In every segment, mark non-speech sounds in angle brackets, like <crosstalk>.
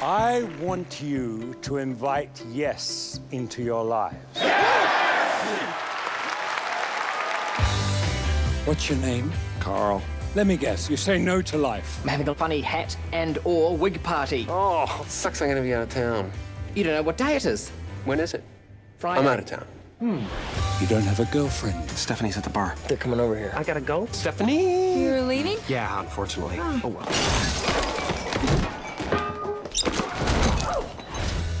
I want you to invite yes into your lives. What's your name? Carl. Let me guess, you say no to life. I'm having a funny hat and or wig party. Oh, it sucks I'm gonna be out of town. You don't know what day it is. When is it? Friday. I'm out of town. Hmm. You don't have a girlfriend. Stephanie's at the bar. They're coming over here. I gotta go. Stephanie? You're leaving? Yeah, unfortunately. Oh well. <laughs>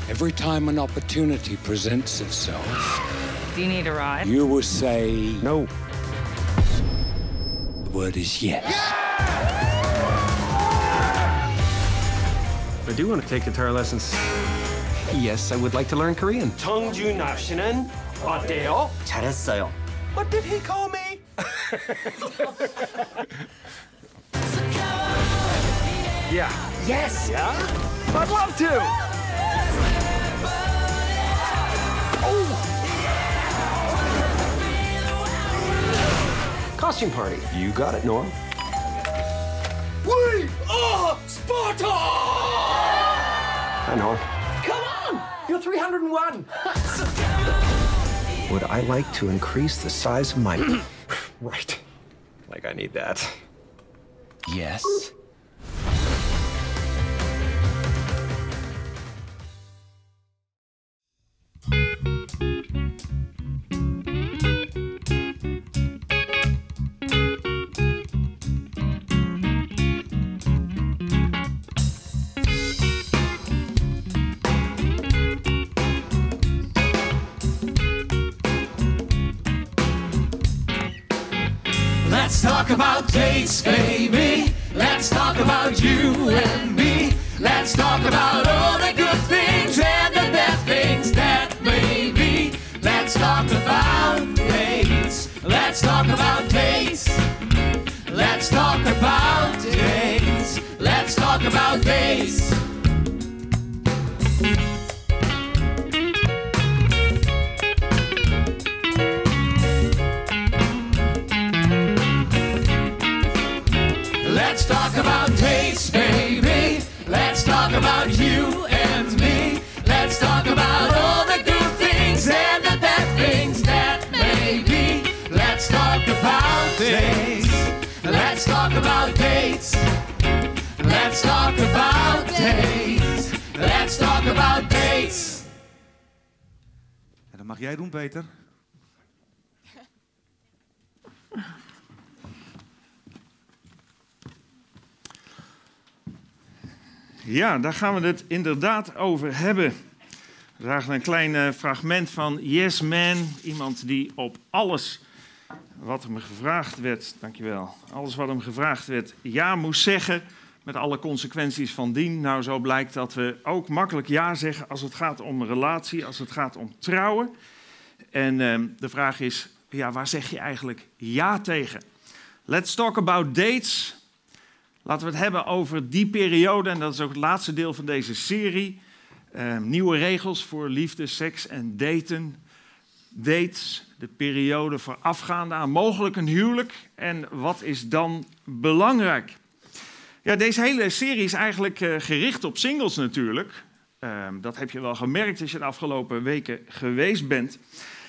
Every time an opportunity presents itself, Do you need a ride? you will say No. the word is yes. I do want to take guitar lessons. Yes, I would like to learn Korean. 청주 납시는 어때요? 잘했어요. What did he call me? <laughs> Yeah. Yes. Yeah? I'd love to. Oh. Costume party. You got it, Norm. We are Sparta! Hi, Norm. Come on! You're 301! Would I like to increase the size of my... <clears throat> right. Like I need that. Yes. Let's talk about dates, baby. Let's talk about you and me. Let's talk about all the good things Let's talk about dates. Let's talk about dates. Let's talk about dates. Let's talk about dates, baby. Let's talk about you and me. Let's talk about talk about dates. Let's talk about dates. Let's talk about dates. En dat mag jij doen, Peter. Ja, daar gaan we het inderdaad over hebben. We zagen een klein eh, fragment van Yes Man. Iemand die op alles wat hem gevraagd werd, dankjewel, alles wat hem gevraagd werd, ja moest zeggen. Met alle consequenties van dien. Nou, zo blijkt dat we ook makkelijk ja zeggen als het gaat om relatie, als het gaat om trouwen. En ehm, de vraag is, ja, waar zeg je eigenlijk ja tegen? Let's talk about dates. Laten we het hebben over die periode, en dat is ook het laatste deel van deze serie. Ehm, nieuwe regels voor liefde, seks en daten. Dates, de periode voorafgaande aan mogelijk een huwelijk. En wat is dan belangrijk? Ja, deze hele serie is eigenlijk eh, gericht op singles natuurlijk. Ehm, dat heb je wel gemerkt als je de afgelopen weken geweest bent.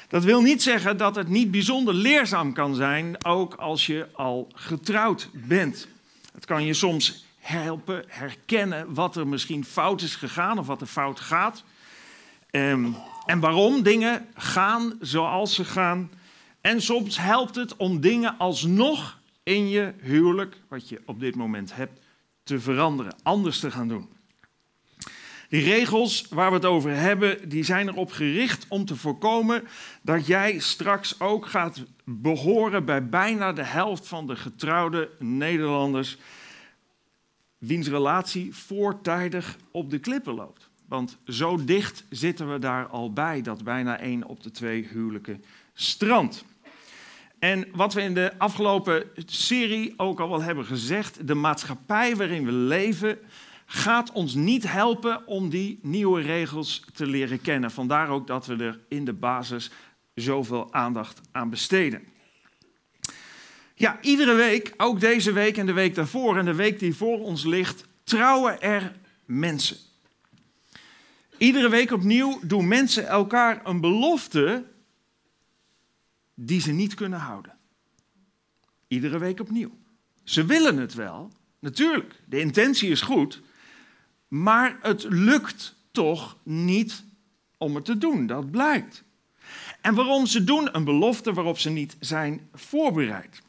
Dat wil niet zeggen dat het niet bijzonder leerzaam kan zijn, ook als je al getrouwd bent. Het kan je soms helpen herkennen wat er misschien fout is gegaan of wat er fout gaat. Ehm, en waarom dingen gaan zoals ze gaan. En soms helpt het om dingen alsnog in je huwelijk, wat je op dit moment hebt, te veranderen, anders te gaan doen. Die regels waar we het over hebben, die zijn erop gericht om te voorkomen dat jij straks ook gaat behoren bij bijna de helft van de getrouwde Nederlanders wiens relatie voortijdig op de klippen loopt. Want zo dicht zitten we daar al bij dat bijna één op de twee huwelijken strandt. En wat we in de afgelopen serie ook al wel hebben gezegd, de maatschappij waarin we leven gaat ons niet helpen om die nieuwe regels te leren kennen. Vandaar ook dat we er in de basis zoveel aandacht aan besteden. Ja, iedere week, ook deze week en de week daarvoor en de week die voor ons ligt, trouwen er mensen. Iedere week opnieuw doen mensen elkaar een belofte die ze niet kunnen houden. Iedere week opnieuw. Ze willen het wel, natuurlijk. De intentie is goed, maar het lukt toch niet om het te doen. Dat blijkt. En waarom ze doen een belofte waarop ze niet zijn voorbereid.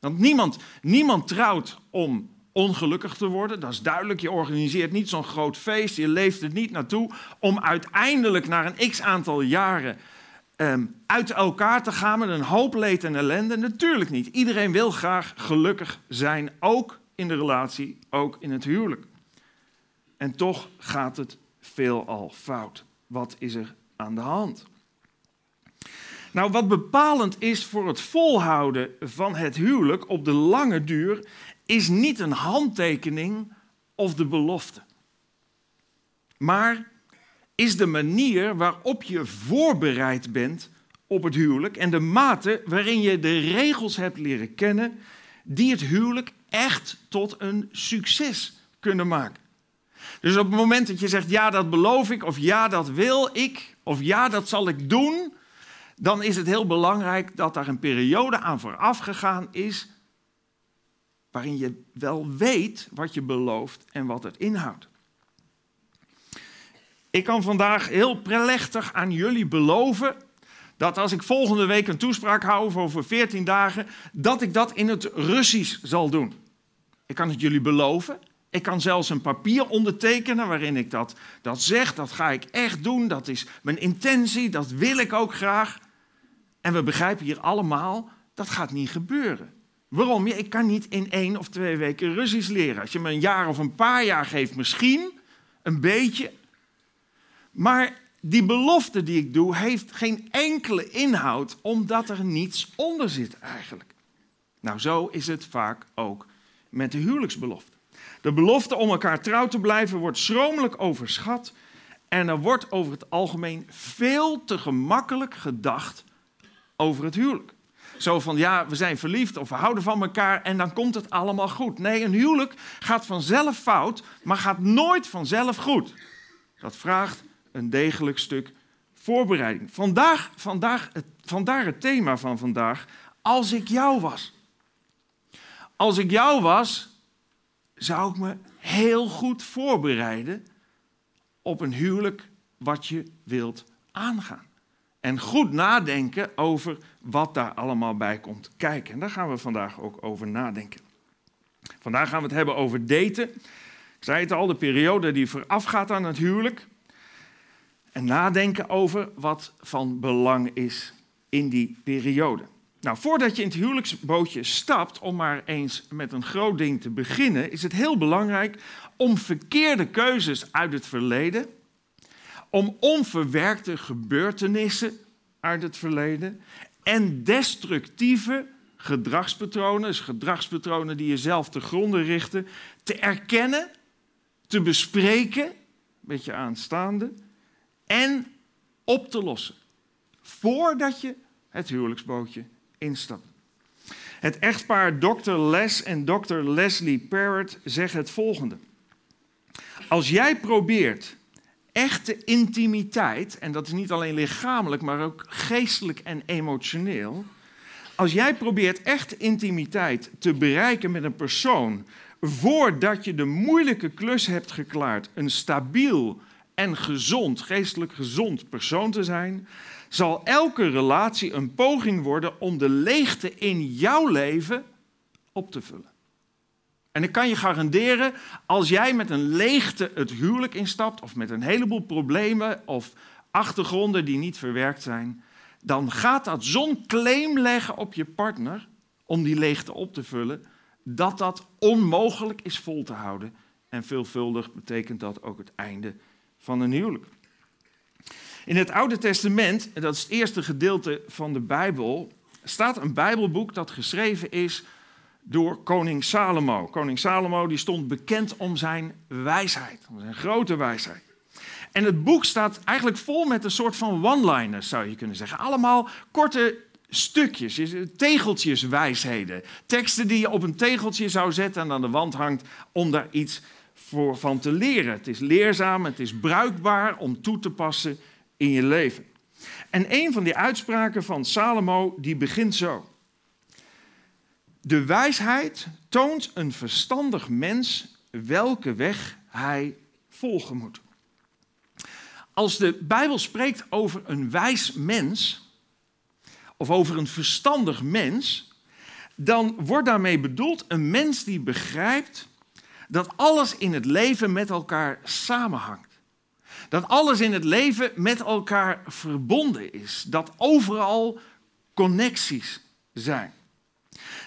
Want niemand, niemand trouwt om ongelukkig te worden. Dat is duidelijk. Je organiseert niet zo'n groot feest. Je leeft het niet naartoe om uiteindelijk na een x aantal jaren ehm, uit elkaar te gaan met een hoop leed en ellende. Natuurlijk niet. Iedereen wil graag gelukkig zijn, ook in de relatie, ook in het huwelijk. En toch gaat het veelal fout. Wat is er aan de hand? Nou, wat bepalend is voor het volhouden van het huwelijk op de lange duur, is niet een handtekening of de belofte. Maar is de manier waarop je voorbereid bent op het huwelijk en de mate waarin je de regels hebt leren kennen die het huwelijk echt tot een succes kunnen maken. Dus op het moment dat je zegt ja, dat beloof ik, of ja, dat wil ik, of ja, dat zal ik doen, dan is het heel belangrijk dat daar een periode aan vooraf gegaan is waarin je wel weet wat je belooft en wat het inhoudt. Ik kan vandaag heel prelechtig aan jullie beloven dat als ik volgende week een toespraak hou over 14 dagen, dat ik dat in het Russisch zal doen. Ik kan het jullie beloven. Ik kan zelfs een papier ondertekenen waarin ik dat, dat zeg. Dat ga ik echt doen. Dat is mijn intentie. Dat wil ik ook graag. En we begrijpen hier allemaal, dat gaat niet gebeuren. Waarom? Ja, ik kan niet in één of twee weken Russisch leren. Als je me een jaar of een paar jaar geeft, misschien een beetje. Maar die belofte die ik doe, heeft geen enkele inhoud, omdat er niets onder zit eigenlijk. Nou, zo is het vaak ook met de huwelijksbelofte. De belofte om elkaar trouw te blijven wordt schromelijk overschat. En er wordt over het algemeen veel te gemakkelijk gedacht over het huwelijk. Zo van ja, we zijn verliefd of we houden van elkaar en dan komt het allemaal goed. Nee, een huwelijk gaat vanzelf fout, maar gaat nooit vanzelf goed. Dat vraagt een degelijk stuk voorbereiding. Vandaag, vandaag, het, vandaar het thema van vandaag. Als ik jou was. Als ik jou was, zou ik me heel goed voorbereiden op een huwelijk wat je wilt aangaan. En goed nadenken over wat daar allemaal bij komt kijken. En daar gaan we vandaag ook over nadenken. Vandaag gaan we het hebben over daten. Ik zei het al, de periode die voorafgaat aan het huwelijk. En nadenken over wat van belang is in die periode. Nou, voordat je in het huwelijksbootje stapt, om maar eens met een groot ding te beginnen, is het heel belangrijk om verkeerde keuzes uit het verleden om onverwerkte gebeurtenissen uit het verleden en destructieve gedragspatronen, dus gedragspatronen die jezelf te gronden richten, te erkennen, te bespreken, een beetje aanstaande, en op te lossen. Voordat je het huwelijksbootje instapt. Het echtpaar Dr. Les en Dr. Leslie Parrott zeggen het volgende. Als jij probeert echte intimiteit, en dat is niet alleen lichamelijk, maar ook geestelijk en emotioneel. Als jij probeert echte intimiteit te bereiken met een persoon voordat je de moeilijke klus hebt geklaard, een stabiel en gezond, geestelijk gezond persoon te zijn, zal elke relatie een poging worden om de leegte in jouw leven op te vullen. En ik kan je garanderen, als jij met een leegte het huwelijk instapt, of met een heleboel problemen of achtergronden die niet verwerkt zijn, dan gaat dat zo'n claim leggen op je partner om die leegte op te vullen, dat dat onmogelijk is vol te houden. En veelvuldig betekent dat ook het einde van een huwelijk. In het Oude Testament, en dat is het eerste gedeelte van de Bijbel, staat een Bijbelboek dat geschreven is door koning Salomo. Koning Salomo die stond bekend om zijn wijsheid, om zijn grote wijsheid. En het boek staat eigenlijk vol met een soort van one-liners, zou je kunnen zeggen. Allemaal korte stukjes, tegeltjes wijsheden. Teksten die je op een tegeltje zou zetten en aan de wand hangt om daar iets voor, van te leren. Het is leerzaam, het is bruikbaar om toe te passen in je leven. En een van die uitspraken van Salomo, die begint zo. De wijsheid toont een verstandig mens welke weg hij volgen moet. Als de Bijbel spreekt over een wijs mens, of over een verstandig mens, dan wordt daarmee bedoeld een mens die begrijpt dat alles in het leven met elkaar samenhangt. Dat alles in het leven met elkaar verbonden is. Dat overal connecties zijn.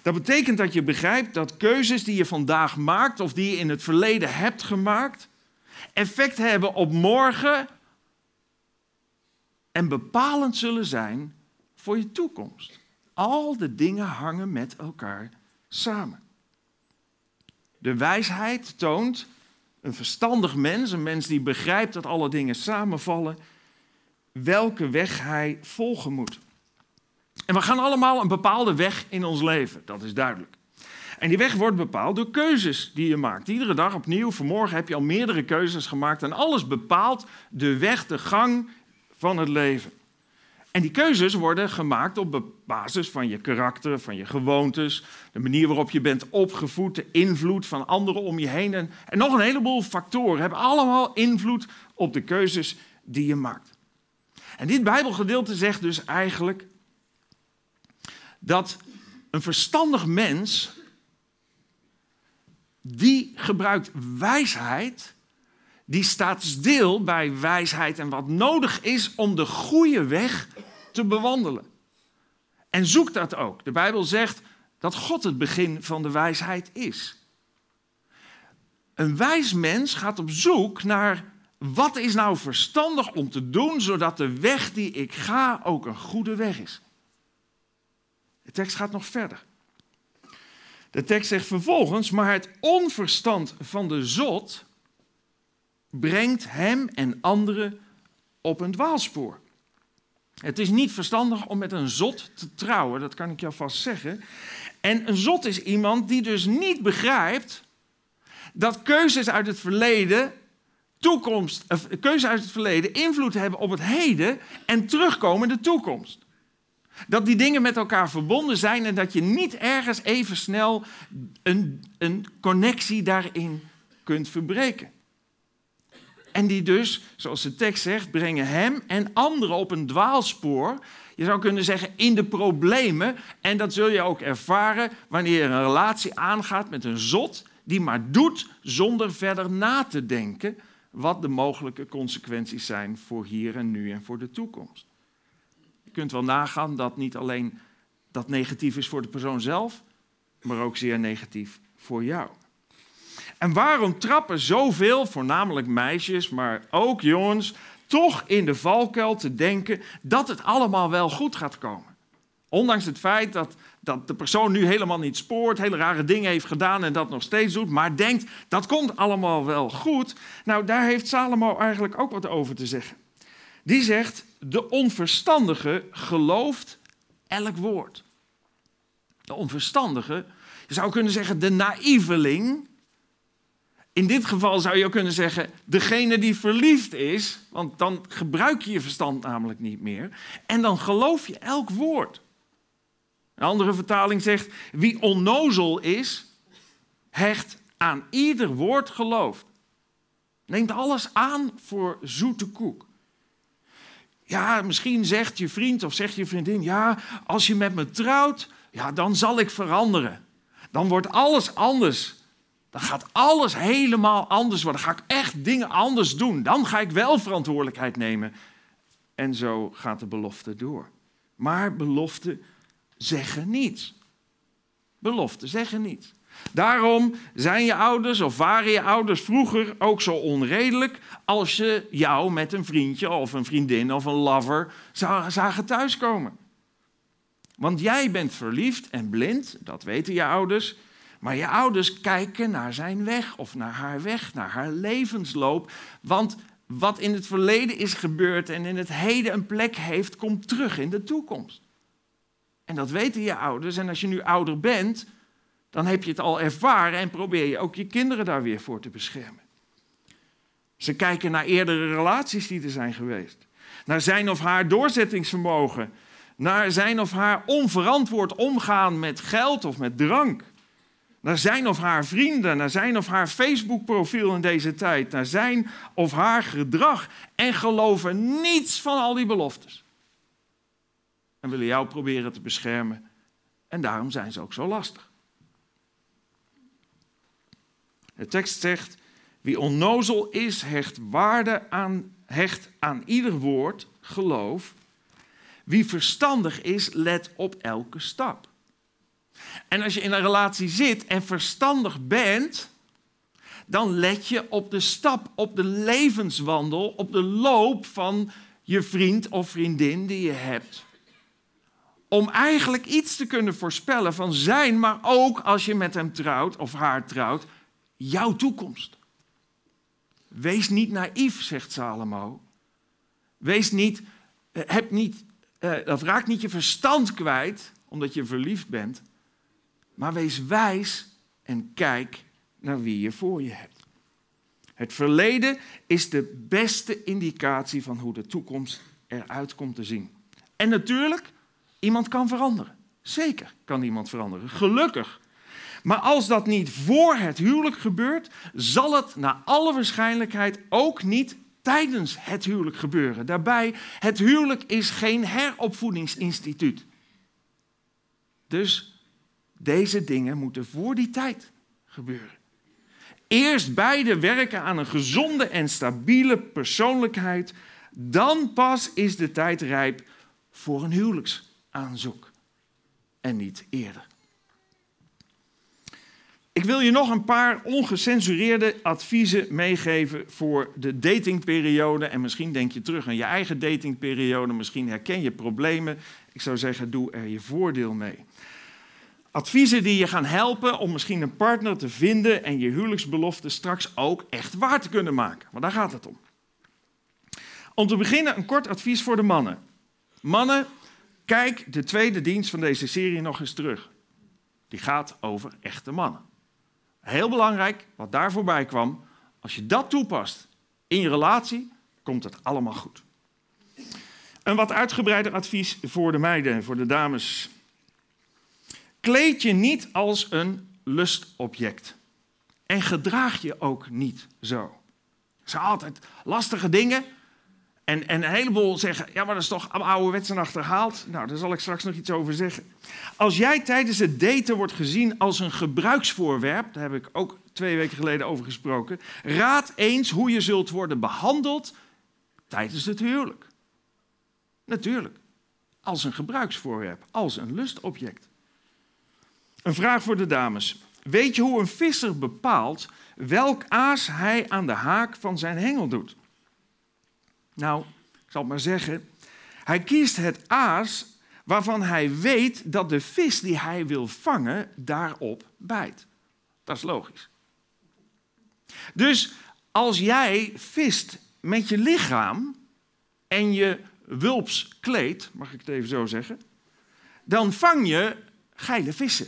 Dat betekent dat je begrijpt dat keuzes die je vandaag maakt of die je in het verleden hebt gemaakt, effect hebben op morgen en bepalend zullen zijn voor je toekomst. Al de dingen hangen met elkaar samen. De wijsheid toont een verstandig mens, een mens die begrijpt dat alle dingen samenvallen, welke weg hij volgen moet. En we gaan allemaal een bepaalde weg in ons leven, dat is duidelijk. En die weg wordt bepaald door keuzes die je maakt. Iedere dag opnieuw, vanmorgen heb je al meerdere keuzes gemaakt en alles bepaalt de weg, de gang van het leven. En die keuzes worden gemaakt op basis van je karakter, van je gewoontes, de manier waarop je bent opgevoed, de invloed van anderen om je heen. En, en nog een heleboel factoren hebben allemaal invloed op de keuzes die je maakt. En dit Bijbelgedeelte zegt dus eigenlijk dat een verstandig mens, die gebruikt wijsheid, die staat stil bij wijsheid en wat nodig is om de goede weg te bewandelen. En zoek dat ook. De Bijbel zegt dat God het begin van de wijsheid is. Een wijs mens gaat op zoek naar wat is nou verstandig om te doen, zodat de weg die ik ga ook een goede weg is. De tekst gaat nog verder. De tekst zegt vervolgens, maar het onverstand van de zot brengt hem en anderen op een dwaalspoor. Het is niet verstandig om met een zot te trouwen, dat kan ik jou vast zeggen. En een zot is iemand die dus niet begrijpt dat keuzes uit het verleden, toekomst, keuzes uit het verleden invloed hebben op het heden en terugkomen in de toekomst. Dat die dingen met elkaar verbonden zijn en dat je niet ergens even snel een, een connectie daarin kunt verbreken. En die dus, zoals de tekst zegt, brengen hem en anderen op een dwaalspoor. Je zou kunnen zeggen in de problemen. En dat zul je ook ervaren wanneer je een relatie aangaat met een zot die maar doet zonder verder na te denken wat de mogelijke consequenties zijn voor hier en nu en voor de toekomst. Kunt wel nagaan dat niet alleen dat negatief is voor de persoon zelf, maar ook zeer negatief voor jou. En waarom trappen zoveel, voornamelijk meisjes, maar ook jongens, toch in de valkuil te denken dat het allemaal wel goed gaat komen? Ondanks het feit dat, dat de persoon nu helemaal niet spoort, hele rare dingen heeft gedaan en dat nog steeds doet, maar denkt dat komt allemaal wel goed. Nou, daar heeft Salomo eigenlijk ook wat over te zeggen. Die zegt: de onverstandige gelooft elk woord. De onverstandige, je zou kunnen zeggen de naïveling, in dit geval zou je ook kunnen zeggen, degene die verliefd is, want dan gebruik je je verstand namelijk niet meer, en dan geloof je elk woord. Een andere vertaling zegt, wie onnozel is, hecht aan ieder woord geloof. Neemt alles aan voor zoete koek. Ja, misschien zegt je vriend of zegt je vriendin, ja, als je met me trouwt, ja, dan zal ik veranderen. Dan wordt alles anders. Dan gaat alles helemaal anders worden. Dan ga ik echt dingen anders doen. Dan ga ik wel verantwoordelijkheid nemen. En zo gaat de belofte door. Maar beloften zeggen niets. Beloften zeggen niets. Daarom zijn je ouders of waren je ouders vroeger ook zo onredelijk als je jou met een vriendje of een vriendin of een lover zagen thuiskomen. Want jij bent verliefd en blind, dat weten je ouders. Maar je ouders kijken naar zijn weg of naar haar weg, naar haar levensloop. Want wat in het verleden is gebeurd en in het heden een plek heeft, komt terug in de toekomst. En dat weten je ouders. En als je nu ouder bent, dan heb je het al ervaren en probeer je ook je kinderen daar weer voor te beschermen. Ze kijken naar eerdere relaties die er zijn geweest. Naar zijn of haar doorzettingsvermogen. Naar zijn of haar onverantwoord omgaan met geld of met drank. Naar zijn of haar vrienden, naar zijn of haar Facebook-profiel in deze tijd. Naar zijn of haar gedrag. En geloven niets van al die beloftes. En willen jou proberen te beschermen. En daarom zijn ze ook zo lastig. De tekst zegt: Wie onnozel is, hecht waarde aan, hecht aan ieder woord, geloof. Wie verstandig is, let op elke stap. En als je in een relatie zit en verstandig bent, dan let je op de stap, op de levenswandel, op de loop van je vriend of vriendin die je hebt. Om eigenlijk iets te kunnen voorspellen van zijn, maar ook als je met hem trouwt of haar trouwt, jouw toekomst. Wees niet naïef, zegt Salomo. Wees niet, eh, heb niet, of raak niet je verstand kwijt omdat je verliefd bent. Maar wees wijs en kijk naar wie je voor je hebt. Het verleden is de beste indicatie van hoe de toekomst eruit komt te zien. En natuurlijk, iemand kan veranderen. Zeker kan iemand veranderen. Gelukkig. Maar als dat niet voor het huwelijk gebeurt, zal het naar alle waarschijnlijkheid ook niet tijdens het huwelijk gebeuren. Daarbij, het huwelijk is geen heropvoedingsinstituut. Dus deze dingen moeten voor die tijd gebeuren. Eerst beide werken aan een gezonde en stabiele persoonlijkheid. Dan pas is de tijd rijp voor een huwelijksaanzoek. En niet eerder. Ik wil je nog een paar ongecensureerde adviezen meegeven voor de datingperiode. En misschien denk je terug aan je eigen datingperiode. Misschien herken je problemen. Ik zou zeggen, doe er je voordeel mee. Adviezen die je gaan helpen om misschien een partner te vinden en je huwelijksbelofte straks ook echt waar te kunnen maken. Want daar gaat het om. Om te beginnen een kort advies voor de mannen. Mannen, kijk de tweede dienst van deze serie nog eens terug. Die gaat over echte mannen. Heel belangrijk, wat daar voorbij kwam. Als je dat toepast in je relatie, komt het allemaal goed. Een wat uitgebreider advies voor de meiden en voor de dames. Kleed je niet als een lustobject. En gedraag je ook niet zo. Er zijn altijd lastige dingen. En, en een heleboel zeggen, ja, maar dat is toch ouderwets en achterhaald. Nou, daar zal ik straks nog iets over zeggen. Als jij tijdens het daten wordt gezien als een gebruiksvoorwerp, daar heb ik ook twee weken geleden over gesproken, raad eens hoe je zult worden behandeld tijdens het huwelijk. Natuurlijk, als een gebruiksvoorwerp, als een lustobject. Een vraag voor de dames. Weet je hoe een visser bepaalt welk aas hij aan de haak van zijn hengel doet? Nou, ik zal het maar zeggen. Hij kiest het aas waarvan hij weet dat de vis die hij wil vangen daarop bijt. Dat is logisch. Dus als jij vist met je lichaam en je wulps kleed, mag ik het even zo zeggen, dan vang je geile vissen.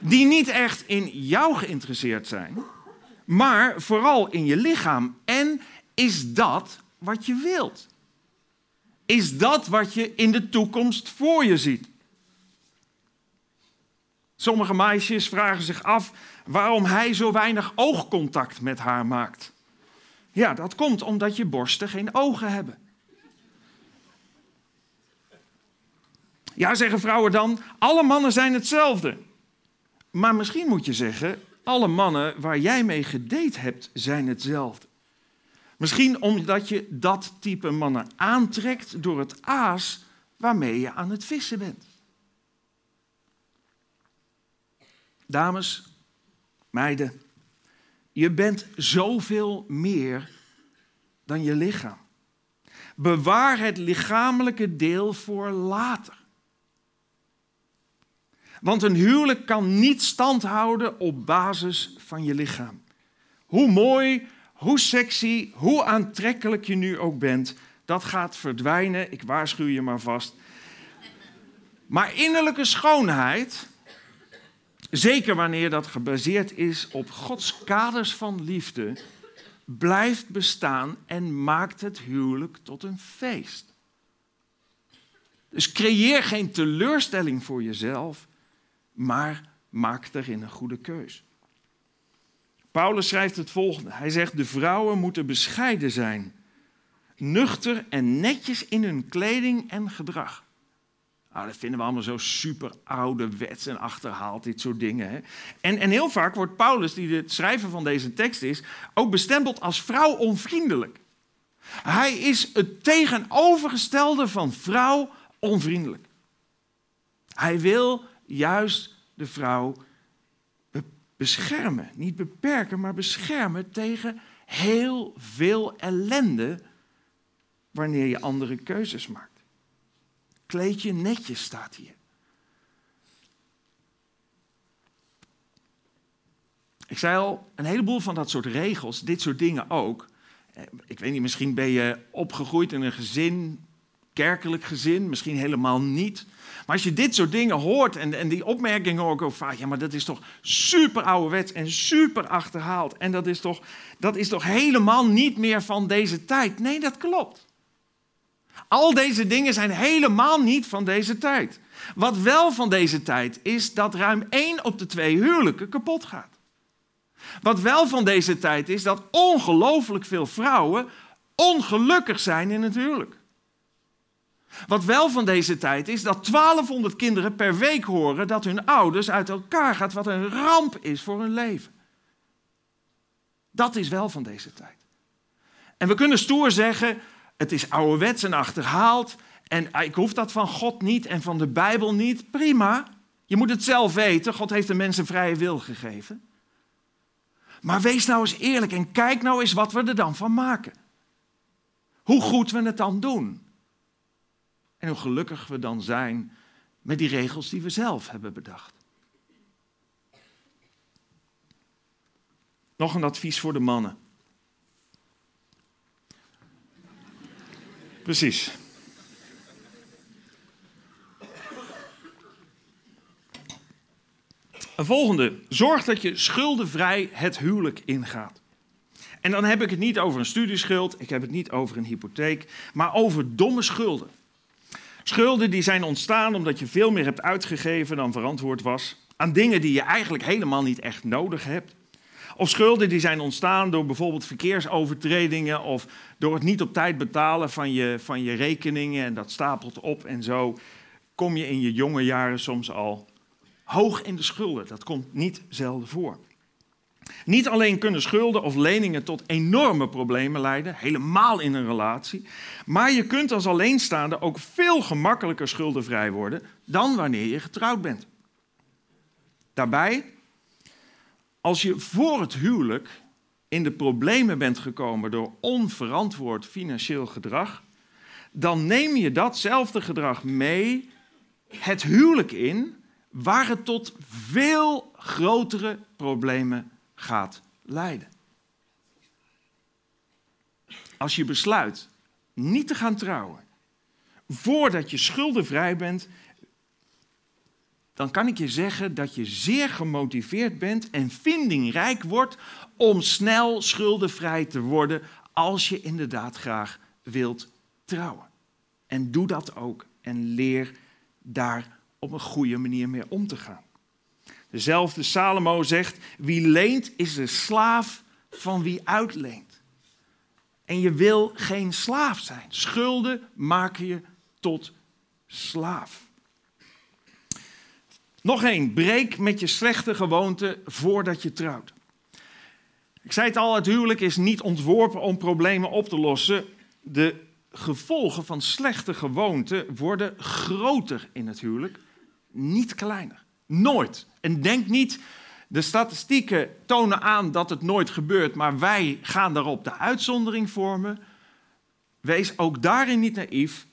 Die niet echt in jou geïnteresseerd zijn, maar vooral in je lichaam. En is dat wat je wilt? Is dat wat je in de toekomst voor je ziet? Sommige meisjes vragen zich af waarom hij zo weinig oogcontact met haar maakt. Ja, dat komt omdat je borsten geen ogen hebben. Ja, zeggen vrouwen dan, alle mannen zijn hetzelfde. Maar misschien moet je zeggen, alle mannen waar jij mee gedate hebt zijn hetzelfde. Misschien omdat je dat type mannen aantrekt door het aas waarmee je aan het vissen bent. Dames, meiden, je bent zoveel meer dan je lichaam. Bewaar het lichamelijke deel voor later. Want een huwelijk kan niet stand houden op basis van je lichaam. Hoe mooi, hoe sexy, hoe aantrekkelijk je nu ook bent, dat gaat verdwijnen. Ik waarschuw je maar vast. Maar innerlijke schoonheid, zeker wanneer dat gebaseerd is op Gods kaders van liefde, blijft bestaan en maakt het huwelijk tot een feest. Dus creëer geen teleurstelling voor jezelf, maar maak erin een goede keus. Paulus schrijft het volgende. Hij zegt, de vrouwen moeten bescheiden zijn, nuchter en netjes in hun kleding en gedrag. Nou, dat vinden we allemaal zo super ouderwets en achterhaald, dit soort dingen. Hè? En, en heel vaak wordt Paulus, die het schrijver van deze tekst is, ook bestempeld als vrouw onvriendelijk. Hij is het tegenovergestelde van vrouw onvriendelijk. Hij wil juist de vrouw beschermen. Niet beperken, maar beschermen tegen heel veel ellende wanneer je andere keuzes maakt. Kleed je netjes, staat hier. Ik zei al, een heleboel van dat soort regels, dit soort dingen ook. Eh, ik weet niet, misschien ben je opgegroeid in een gezin, kerkelijk gezin, misschien helemaal niet. Maar als je dit soort dingen hoort en, en die opmerkingen ook vaak, ja, maar dat is toch super ouderwets en super achterhaald. En dat is, toch, dat is toch helemaal niet meer van deze tijd. Nee, dat klopt. Al deze dingen zijn helemaal niet van deze tijd. Wat wel van deze tijd is dat ruim één op de twee huwelijken kapot gaat. Wat wel van deze tijd is dat ongelooflijk veel vrouwen ongelukkig zijn in het huwelijk. Wat wel van deze tijd is dat 1200 kinderen per week horen dat hun ouders uit elkaar gaat, wat een ramp is voor hun leven. Dat is wel van deze tijd. En we kunnen stoer zeggen, het is ouderwets en achterhaald en ik hoef dat van God niet en van de Bijbel niet. Prima, je moet het zelf weten. God heeft de mensen vrije wil gegeven. Maar wees nou eens eerlijk en kijk nou eens wat we er dan van maken. Hoe goed we het dan doen. En hoe gelukkig we dan zijn met die regels die we zelf hebben bedacht. Nog een advies voor de mannen. Precies. Een volgende. Zorg dat je schuldenvrij het huwelijk ingaat. En dan heb ik het niet over een studieschuld, ik heb het niet over een hypotheek, maar over domme schulden. Schulden die zijn ontstaan omdat je veel meer hebt uitgegeven dan verantwoord was. Aan dingen die je eigenlijk helemaal niet echt nodig hebt. Of schulden die zijn ontstaan door bijvoorbeeld verkeersovertredingen of door het niet op tijd betalen van je, van je rekeningen en dat stapelt op en zo kom je in je jonge jaren soms al hoog in de schulden. Dat komt niet zelden voor. Niet alleen kunnen schulden of leningen tot enorme problemen leiden, helemaal in een relatie, maar je kunt als alleenstaande ook veel gemakkelijker schuldenvrij worden dan wanneer je getrouwd bent. Daarbij, als je voor het huwelijk in de problemen bent gekomen door onverantwoord financieel gedrag, dan neem je datzelfde gedrag mee het huwelijk in, waar het tot veel grotere problemen gaat leiden. Als je besluit niet te gaan trouwen voordat je schuldenvrij bent, dan kan ik je zeggen dat je zeer gemotiveerd bent en vindingrijk wordt om snel schuldenvrij te worden als je inderdaad graag wilt trouwen. En doe dat ook en leer daar op een goede manier mee om te gaan. Dezelfde Salomo zegt: Wie leent is de slaaf van wie uitleent. En je wil geen slaaf zijn. Schulden maken je tot slaaf. Nog één, breek met je slechte gewoonte voordat je trouwt. Ik zei het al, het huwelijk is niet ontworpen om problemen op te lossen. De gevolgen van slechte gewoonten worden groter in het huwelijk, niet kleiner. Nooit. En denk niet, de statistieken tonen aan dat het nooit gebeurt, maar wij gaan daarop de uitzondering vormen. Wees ook daarin niet naïef.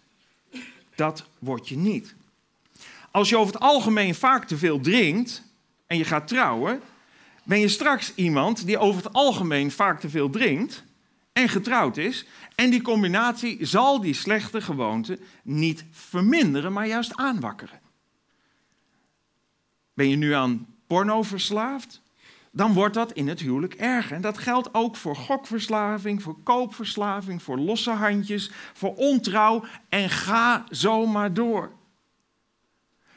Dat word je niet. Als je over het algemeen vaak te veel drinkt en je gaat trouwen, ben je straks iemand die over het algemeen vaak te veel drinkt en getrouwd is. En die combinatie zal die slechte gewoonte niet verminderen, maar juist aanwakkeren. Ben je nu aan porno verslaafd? Dan wordt dat in het huwelijk erger. En dat geldt ook voor gokverslaving, voor koopverslaving, voor losse handjes, voor ontrouw en ga zo maar door.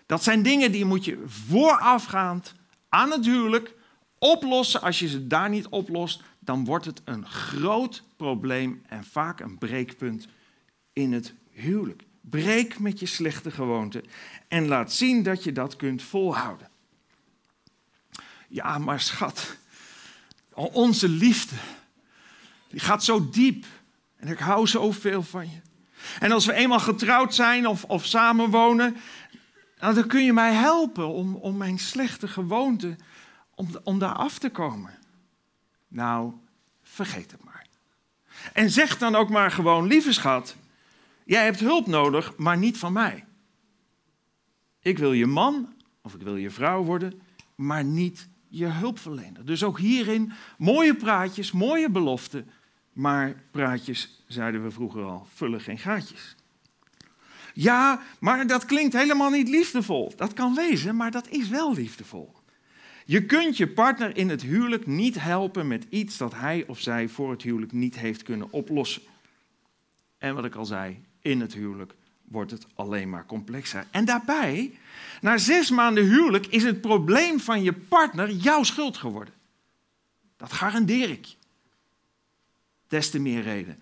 Dat zijn dingen die moet je voorafgaand aan het huwelijk oplossen. Als je ze daar niet oplost, dan wordt het een groot probleem en vaak een breekpunt in het huwelijk. Breek met je slechte gewoonte en laat zien dat je dat kunt volhouden. Ja, maar schat, onze liefde, die gaat zo diep. En ik hou zoveel van je. En als we eenmaal getrouwd zijn of, of samenwonen, nou, dan kun je mij helpen om, om mijn slechte gewoonte, om, om daar af te komen. Nou, vergeet het maar. En zeg dan ook maar gewoon, lieve schat, jij hebt hulp nodig, maar niet van mij. Ik wil je man of ik wil je vrouw worden, maar niet je hulpverlener. Dus ook hierin mooie praatjes, mooie beloften, maar praatjes, zeiden we vroeger al, vullen geen gaatjes. Ja, maar dat klinkt helemaal niet liefdevol. Dat kan wezen, maar dat is wel liefdevol. Je kunt je partner in het huwelijk niet helpen met iets dat hij of zij voor het huwelijk niet heeft kunnen oplossen. En wat ik al zei, in het huwelijk wordt het alleen maar complexer. En daarbij, na zes maanden huwelijk, is het probleem van je partner jouw schuld geworden. Dat garandeer ik. Des te meer reden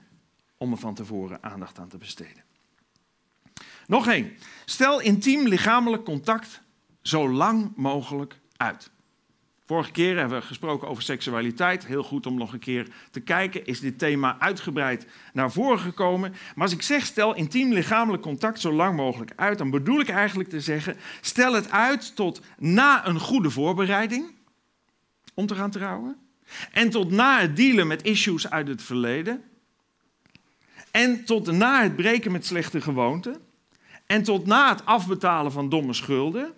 om er van tevoren aandacht aan te besteden. Nog één. Stel intiem lichamelijk contact zo lang mogelijk uit. Vorige keer hebben we gesproken over seksualiteit. Heel goed om nog een keer te kijken. Is dit thema uitgebreid naar voren gekomen? Maar als ik zeg stel intiem lichamelijk contact zo lang mogelijk uit, dan bedoel ik eigenlijk te zeggen: stel het uit tot na een goede voorbereiding om te gaan trouwen. En tot na het dealen met issues uit het verleden. En tot na het breken met slechte gewoonten. En tot na het afbetalen van domme schulden.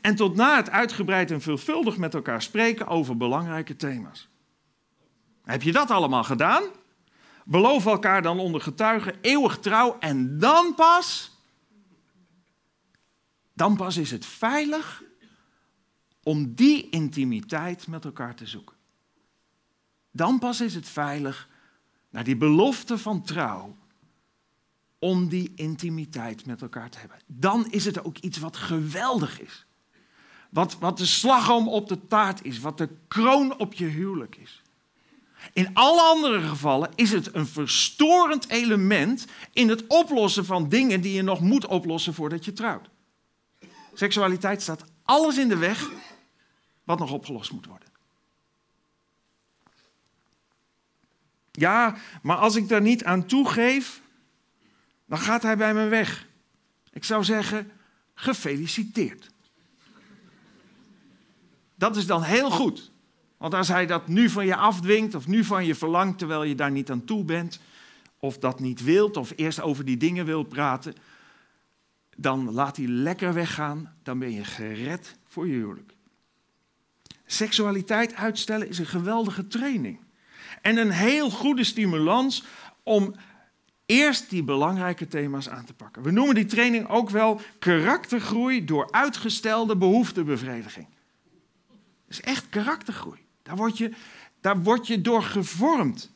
En tot na het uitgebreid en veelvuldig met elkaar spreken over belangrijke thema's. Heb je dat allemaal gedaan? Beloof elkaar dan onder getuigen eeuwig trouw en dan pas, dan pas is het veilig om die intimiteit met elkaar te zoeken. Dan pas is het veilig naar die belofte van trouw om die intimiteit met elkaar te hebben. Dan is het ook iets wat geweldig is. Wat, wat de slagroom op de taart is, wat de kroon op je huwelijk is. In alle andere gevallen is het een verstorend element in het oplossen van dingen die je nog moet oplossen voordat je trouwt. Seksualiteit staat alles in de weg wat nog opgelost moet worden. Ja, maar als ik daar niet aan toegeef, dan gaat hij bij me weg. Ik zou zeggen, gefeliciteerd. Dat is dan heel goed. Want als hij dat nu van je afdwingt of nu van je verlangt terwijl je daar niet aan toe bent, of dat niet wilt, of eerst over die dingen wil praten, dan laat hij lekker weggaan, dan ben je gered voor je huwelijk. Seksualiteit uitstellen is een geweldige training. En een heel goede stimulans om eerst die belangrijke thema's aan te pakken. We noemen die training ook wel karaktergroei door uitgestelde behoeftebevrediging is echt karaktergroei. Daar word je, daar word je door gevormd.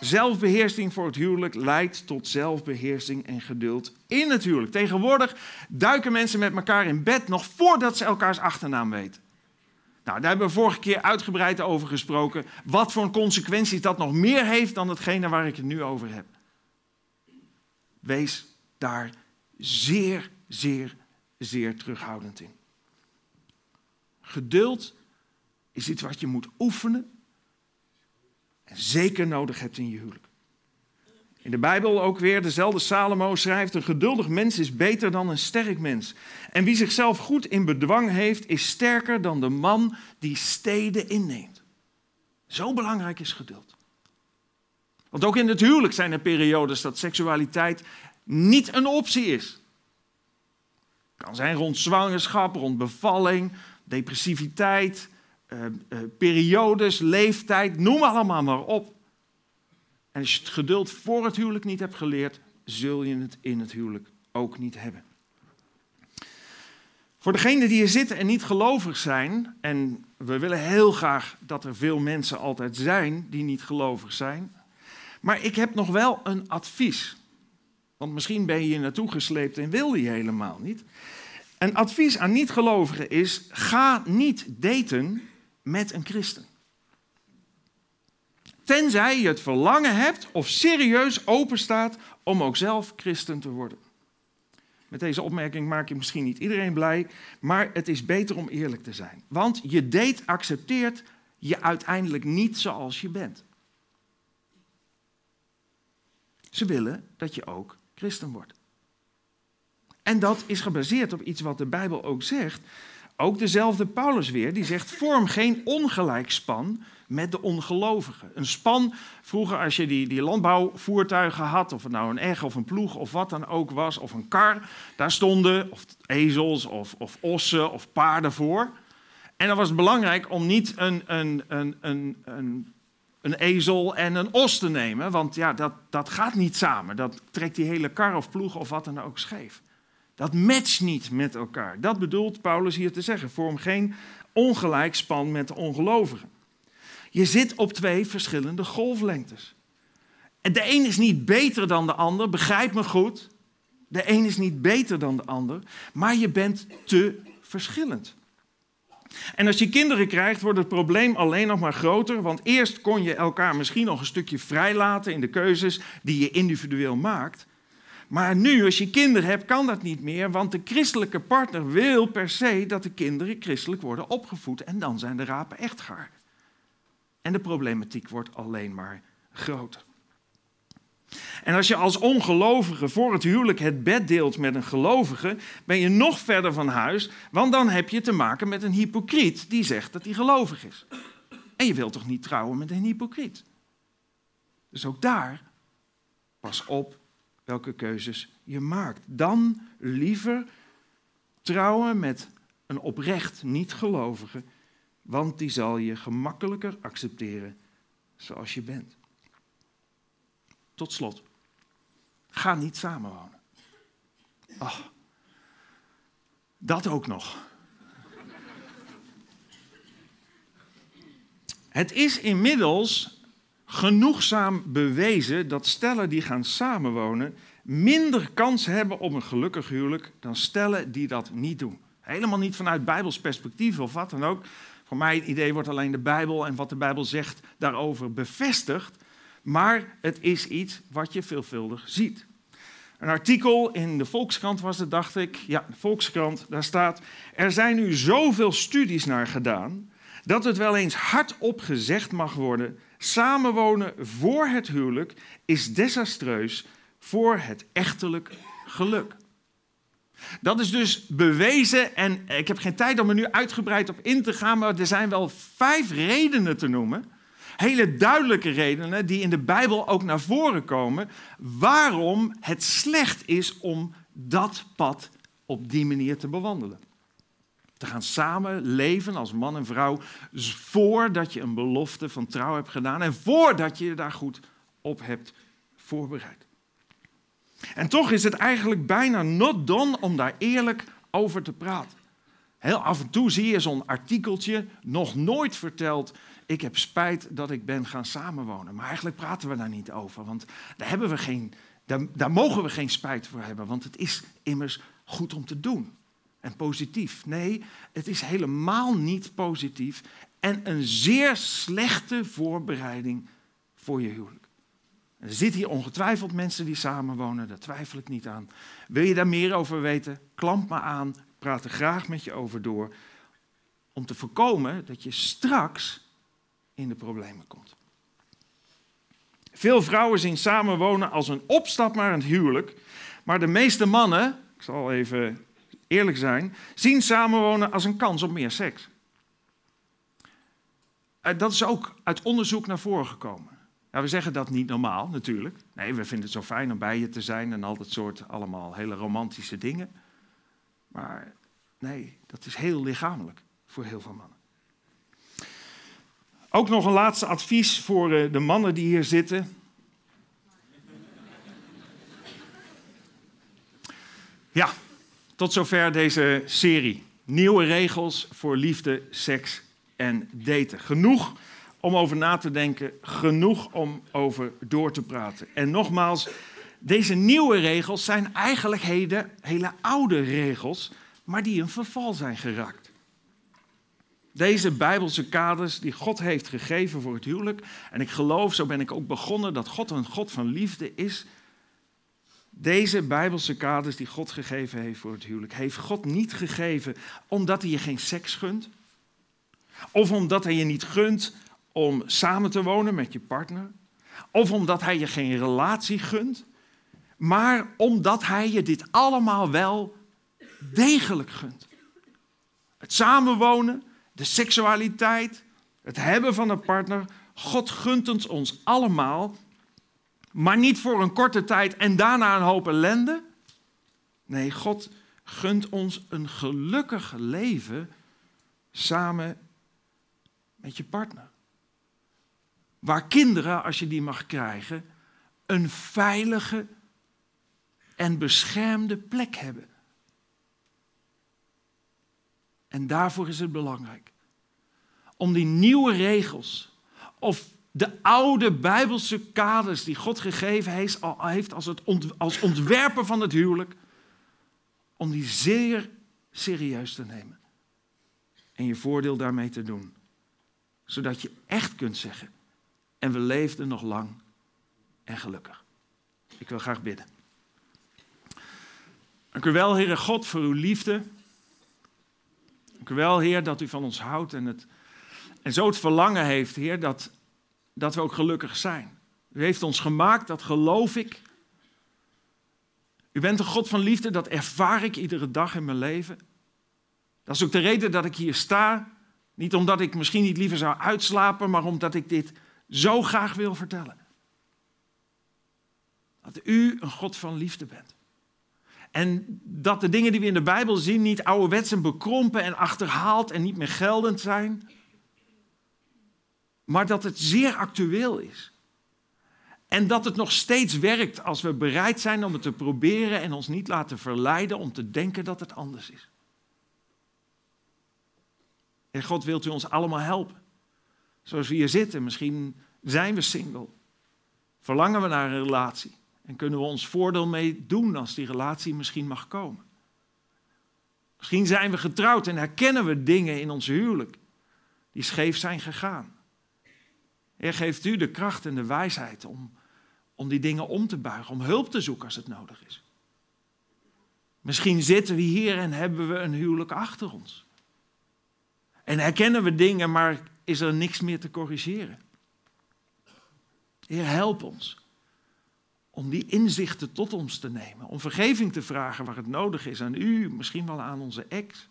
Zelfbeheersing voor het huwelijk leidt tot zelfbeheersing en geduld in het huwelijk. Tegenwoordig duiken mensen met elkaar in bed nog voordat ze elkaars achternaam weten. Nou, daar hebben we vorige keer uitgebreid over gesproken. Wat voor consequenties dat nog meer heeft dan hetgene waar ik het nu over heb. Wees daar zeer, zeer, zeer terughoudend in. Geduld is iets wat je moet oefenen en zeker nodig hebt in je huwelijk. In de Bijbel ook weer, dezelfde Salomo schrijft: Een geduldig mens is beter dan een sterk mens. En wie zichzelf goed in bedwang heeft, is sterker dan de man die steden inneemt. Zo belangrijk is geduld. Want ook in het huwelijk zijn er periodes dat seksualiteit niet een optie is. Kan zijn rond zwangerschap, rond bevalling, depressiviteit, uh, uh, periodes, leeftijd, noem allemaal maar op. En als je het geduld voor het huwelijk niet hebt geleerd, zul je het in het huwelijk ook niet hebben. Voor degenen die hier zitten en niet gelovig zijn, en we willen heel graag dat er veel mensen altijd zijn die niet gelovig zijn, maar ik heb nog wel een advies. Want misschien ben je hier naartoe gesleept en wil je helemaal niet. Een advies aan niet-gelovigen is: ga niet daten met een christen. Tenzij je het verlangen hebt of serieus openstaat om ook zelf christen te worden. Met deze opmerking maak je misschien niet iedereen blij, maar het is beter om eerlijk te zijn. Want je date accepteert je uiteindelijk niet zoals je bent. Ze willen dat je ook christen wordt. En dat is gebaseerd op iets wat de Bijbel ook zegt. Ook dezelfde Paulus weer, die zegt: vorm geen ongelijkspan met de ongelovigen. Een span, vroeger als je die, die landbouwvoertuigen had, of het nou een egg of een ploeg of wat dan ook was, of een kar, daar stonden of ezels of, of ossen of paarden voor. En dan was het belangrijk om niet een, een, een, een, een, een ezel en een os te nemen, want ja, dat, dat gaat niet samen. Dat trekt die hele kar of ploeg of wat dan ook scheef. Dat matcht niet met elkaar. Dat bedoelt Paulus hier te zeggen. Vorm geen ongelijkspan met de ongelovigen. Je zit op twee verschillende golflengtes. En de een is niet beter dan de ander, begrijp me goed. De een is niet beter dan de ander, maar je bent te verschillend. En als je kinderen krijgt, wordt het probleem alleen nog maar groter. Want eerst kon je elkaar misschien nog een stukje vrijlaten in de keuzes die je individueel maakt. Maar nu, als je kinderen hebt, kan dat niet meer, want de christelijke partner wil per se dat de kinderen christelijk worden opgevoed. En dan zijn de rapen echt gaar. En de problematiek wordt alleen maar groter. En als je als ongelovige voor het huwelijk het bed deelt met een gelovige, ben je nog verder van huis, want dan heb je te maken met een hypocriet die zegt dat hij gelovig is. En je wilt toch niet trouwen met een hypocriet? Dus ook daar, pas op welke keuzes je maakt. Dan liever trouwen met een oprecht niet-gelovige, want die zal je gemakkelijker accepteren zoals je bent. Tot slot, ga niet samenwonen. Ach, dat ook nog. Het is inmiddels genoegzaam bewezen dat stellen die gaan samenwonen minder kans hebben op een gelukkig huwelijk dan stellen die dat niet doen. Helemaal niet vanuit Bijbels perspectief of wat dan ook. Voor mij het idee wordt alleen de Bijbel en wat de Bijbel zegt daarover bevestigd. Maar het is iets wat je veelvuldig ziet. Een artikel in de Volkskrant was het, dacht ik. Ja, de Volkskrant, daar staat... Er zijn nu zoveel studies naar gedaan... dat het wel eens hardop gezegd mag worden... samenwonen voor het huwelijk is desastreus voor het echtelijk geluk. Dat is dus bewezen en ik heb geen tijd om er nu uitgebreid op in te gaan, maar er zijn wel vijf redenen te noemen. Hele duidelijke redenen die in de Bijbel ook naar voren komen waarom het slecht is om dat pad op die manier te bewandelen. Gaan samen leven als man en vrouw voordat je een belofte van trouw hebt gedaan en voordat je je daar goed op hebt voorbereid. En toch is het eigenlijk bijna not done om daar eerlijk over te praten. Heel af en toe zie je zo'n artikeltje, nog nooit verteld, ik heb spijt dat ik ben gaan samenwonen. Maar eigenlijk praten we daar niet over, want daar, hebben we geen, daar mogen we geen spijt voor hebben, want het is immers goed om te doen. En positief. Nee, het is helemaal niet positief en een zeer slechte voorbereiding voor je huwelijk. Er zitten hier ongetwijfeld mensen die samenwonen, daar twijfel ik niet aan. Wil je daar meer over weten? Klamp me aan, praat er graag met je over door. Om te voorkomen dat je straks in de problemen komt. Veel vrouwen zien samenwonen als een opstap naar een huwelijk. Maar de meeste mannen, ik zal even eerlijk zijn, zien samenwonen als een kans op meer seks. Eh, dat is ook uit onderzoek naar voren gekomen. Nou, we zeggen dat niet normaal, natuurlijk. Nee, we vinden het zo fijn om bij je te zijn en al dat soort allemaal hele romantische dingen. Maar nee, dat is heel lichamelijk voor heel veel mannen. Ook nog een laatste advies voor eh, de mannen die hier zitten. Ja, tot zover deze serie. Nieuwe regels voor liefde, seks en daten. Genoeg om over na te denken, genoeg om over door te praten. En nogmaals, deze nieuwe regels zijn eigenlijk hele, hele oude regels, maar die in verval zijn geraakt. Deze bijbelse kaders die God heeft gegeven voor het huwelijk. En ik geloof, zo ben ik ook begonnen, dat God een God van liefde is. Deze bijbelse kaders die God gegeven heeft voor het huwelijk, heeft God niet gegeven omdat hij je geen seks gunt. Of omdat hij je niet gunt om samen te wonen met je partner. Of omdat hij je geen relatie gunt. Maar omdat hij je dit allemaal wel degelijk gunt. Het samenwonen, de seksualiteit, het hebben van een partner. God gunt het ons allemaal, maar niet voor een korte tijd en daarna een hoop ellende. Nee, God gunt ons een gelukkig leven samen met je partner. Waar kinderen, als je die mag krijgen, een veilige en beschermde plek hebben. En daarvoor is het belangrijk om die nieuwe regels of de oude bijbelse kaders die God gegeven heeft als, als ontwerper van het huwelijk, om die zeer serieus te nemen en je voordeel daarmee te doen. Zodat je echt kunt zeggen, en we leefden nog lang en gelukkig. Ik wil graag bidden. Dank u wel, Heere God, voor uw liefde. Dank u wel, Heer, dat u van ons houdt en, het, en zo het verlangen heeft, Heer, dat, dat we ook gelukkig zijn. U heeft ons gemaakt, dat geloof ik. U bent een God van liefde, dat ervaar ik iedere dag in mijn leven. Dat is ook de reden dat ik hier sta. Niet omdat ik misschien niet liever zou uitslapen, maar omdat ik dit zo graag wil vertellen. Dat u een God van liefde bent. En dat de dingen die we in de Bijbel zien niet ouderwets en bekrompen en achterhaald en niet meer geldend zijn. Maar dat het zeer actueel is. En dat het nog steeds werkt als we bereid zijn om het te proberen en ons niet laten verleiden om te denken dat het anders is. En God wilt u ons allemaal helpen. Zoals we hier zitten, misschien zijn we single. Verlangen we naar een relatie. En kunnen we ons voordeel mee doen als die relatie misschien mag komen. Misschien zijn we getrouwd en herkennen we dingen in ons huwelijk die scheef zijn gegaan. Heer, geeft u de kracht en de wijsheid om, om die dingen om te buigen, om hulp te zoeken als het nodig is. Misschien zitten we hier en hebben we een huwelijk achter ons. En herkennen we dingen, maar is er niks meer te corrigeren. Heer, help ons om die inzichten tot ons te nemen, om vergeving te vragen waar het nodig is aan u, misschien wel aan onze ex.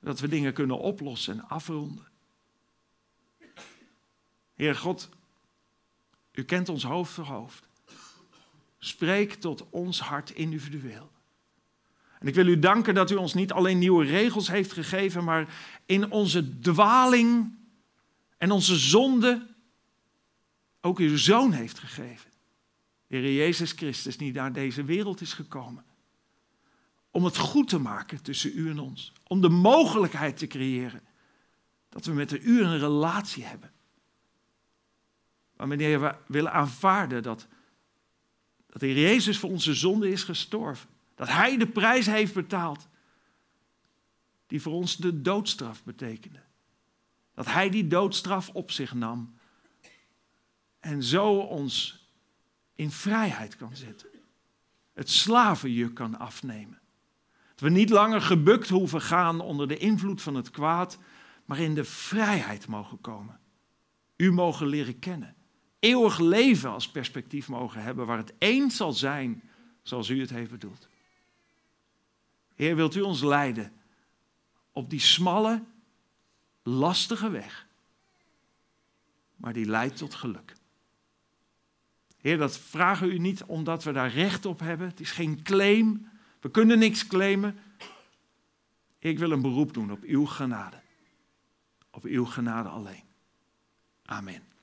Dat we dingen kunnen oplossen en afronden. Heer God, u kent ons hoofd voor hoofd. Spreek tot ons hart individueel. En ik wil u danken dat u ons niet alleen nieuwe regels heeft gegeven, maar in onze dwaling en onze zonde ook uw zoon heeft gegeven. Heer Jezus Christus, die naar deze wereld is gekomen. Om het goed te maken tussen u en ons. Om de mogelijkheid te creëren dat we met u een relatie hebben. Maar meneer, we willen aanvaarden dat, dat de Jezus voor onze zonde is gestorven. Dat Hij de prijs heeft betaald die voor ons de doodstraf betekende. Dat Hij die doodstraf op zich nam en zo ons in vrijheid kan zetten. Het slavenjuk kan afnemen. Dat we niet langer gebukt hoeven gaan onder de invloed van het kwaad, maar in de vrijheid mogen komen. U mogen leren kennen. Eeuwig leven als perspectief mogen hebben, waar het eens zal zijn zoals u het heeft bedoeld. Heer, wilt u ons leiden op die smalle, lastige weg, maar die leidt tot geluk. Heer, dat vragen u niet omdat we daar recht op hebben. Het is geen claim. We kunnen niks claimen. Ik wil een beroep doen op uw genade. Op uw genade alleen. Amen.